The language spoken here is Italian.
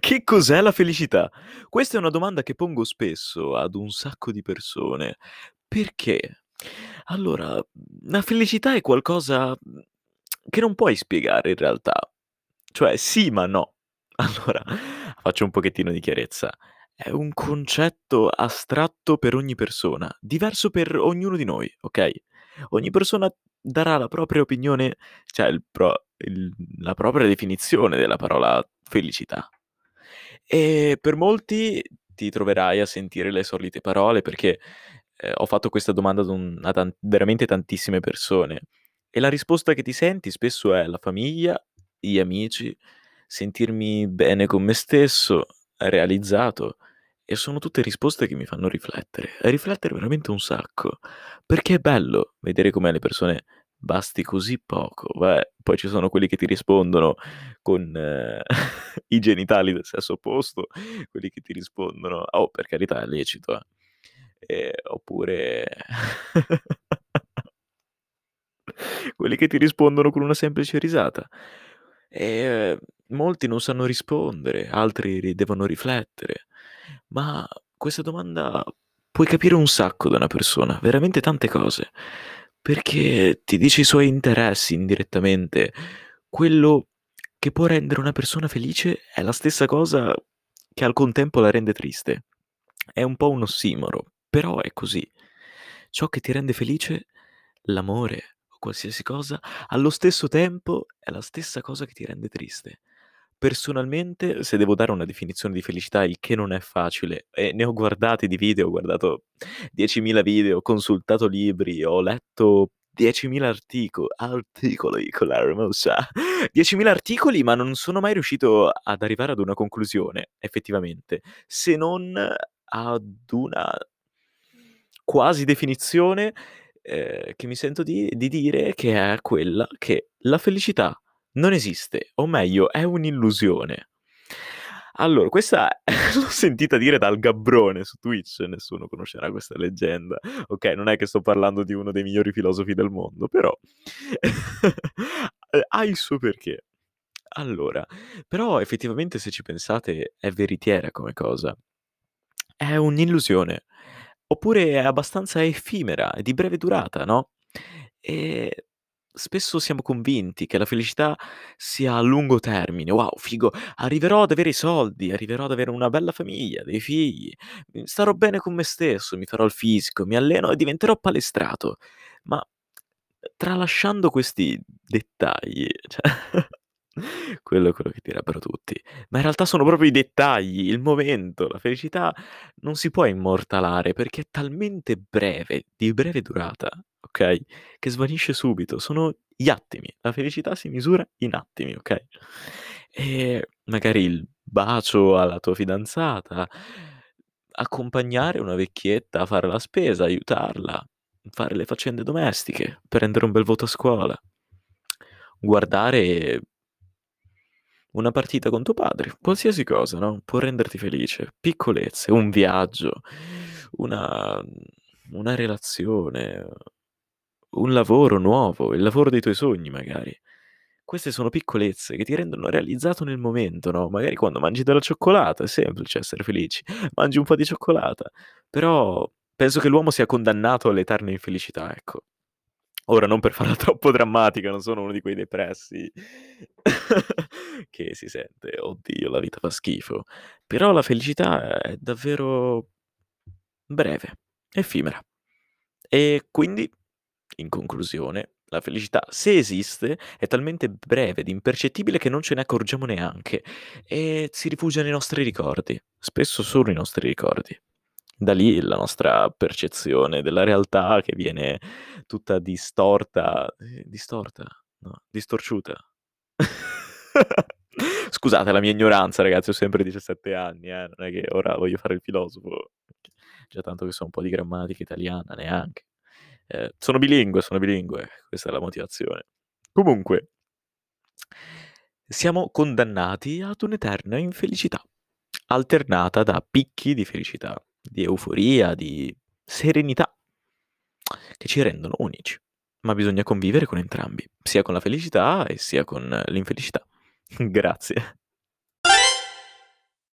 Che cos'è la felicità? Questa è una domanda che pongo spesso ad un sacco di persone. Perché? Allora, la felicità è qualcosa, che non puoi spiegare in realtà. Cioè sì, ma no. Allora, faccio un pochettino di chiarezza. È un concetto astratto per ogni persona, diverso per ognuno di noi, okay? Ogni persona darà la propria opinione, cioè il pro il la propria definizione della parola felicità. E per molti ti troverai a sentire le solite parole perché, ehm, ho fatto questa domanda ad un a tan veramente tantissime persone e la risposta che ti senti spesso è la famiglia, gli amici, sentirmi bene con me stesso, realizzato e sono tutte risposte che mi fanno riflettere, riflettere veramente un sacco, perché è bello vedere come alle persone basti così poco. Vabbè, poi ci sono quelli che ti rispondono con i genitali del sesso opposto, quelli che ti rispondono oh, per carità è lecito eh. Ehm, oppure quelli che ti rispondono con una semplice risata. Ehm, molti non sanno rispondere, altri ri devono riflettere. Ma questa domanda puoi capire un sacco da una persona, veramente tante cose, perché ti dice i suoi interessi indirettamente. Quello che può rendere una persona felice è la stessa cosa che al contempo la rende triste. È un po' un ossimoro, però è così. Ciò che ti rende felice, l'amore o qualsiasi cosa, allo stesso tempo è la stessa cosa che ti rende triste. Personalmente, se devo dare una definizione di felicità, il che non è facile, e ne ho guardati di video, ho guardato 10.000 video, ho consultato libri, ho letto 10.000 artico articoli con la R mossa, 10.000 articoli, ma non sono mai riuscito ad arrivare ad una conclusione, effettivamente, se non ad una quasi definizione, ehm, che mi sento di di dire che è quella che la felicità non esiste, o meglio è un'illusione. Allora, questa l'ho sentita dire dal Gabbrone su Twitch, nessuno conoscerà questa leggenda. Okay, non è che sto parlando di uno dei migliori filosofi del mondo, però ha il suo perché. Allora, però effettivamente se ci pensate è veritiera come cosa. È un'illusione, oppure è abbastanza effimera, è di breve durata, no, ehm, spesso siamo convinti che la felicità sia a lungo termine. "Wow, figo, arriverò ad avere i soldi, arriverò ad avere una bella famiglia, dei figli, mhmm, starò bene con me stesso, mi farò il fisico, mi alleno e diventerò palestrato." Ma, ehm, tralasciando questi dettagli, cioè quello è quello che direbbero tutti, ma in realtà sono proprio i dettagli, il momento, la felicità non si può immortalare perché è talmente breve, di breve durata, okay, che svanisce subito. Sono gli attimi. La felicità si misura in attimi, okay? E magari il bacio alla tua fidanzata, accompagnare una vecchietta a fare la spesa, aiutarla, fare le faccende domestiche, prendere un bel voto a scuola, guardare una partita con tuo padre, qualsiasi cosa, no, può renderti felice. Piccolezze, un viaggio, una una relazione, un lavoro nuovo, il lavoro dei tuoi sogni magari. Queste sono piccolezze che ti rendono realizzato nel momento, no, magari quando mangi della cioccolata, è semplice essere felici. Mangi un po' di cioccolata, però penso che l'uomo sia condannato all'eterna infelicità, ecco. Ora non per farla troppo drammatica, non sono uno di quei depressi che si sente: "Oddio, la vita fa schifo." Però la felicità è davvero breve, effimera. E quindi, in conclusione, la felicità, se esiste, è talmente breve ed impercettibile che non ce ne accorgiamo neanche e si rifugia nei nostri ricordi, spesso solo i nostri ricordi. Da lì la nostra percezione della realtà che viene tutta distorta ehm, distorta? No, distorciuta. Scusate la mia ignoranza ragazzi, ho sempre 17 anni, eh, non è che ora voglio fare il filosofo. Già tanto che so un po' di grammatica italiana, neanche. Ehm, sono bilingue, sono bilingue, questa è la motivazione. Comunque siamo condannati ad un'eterna infelicità, alternata da picchi di felicità di euforia, di serenità che ci rendono unici. Ma bisogna convivere con entrambi, sia con la felicità e sia con l'infelicità. Grazie.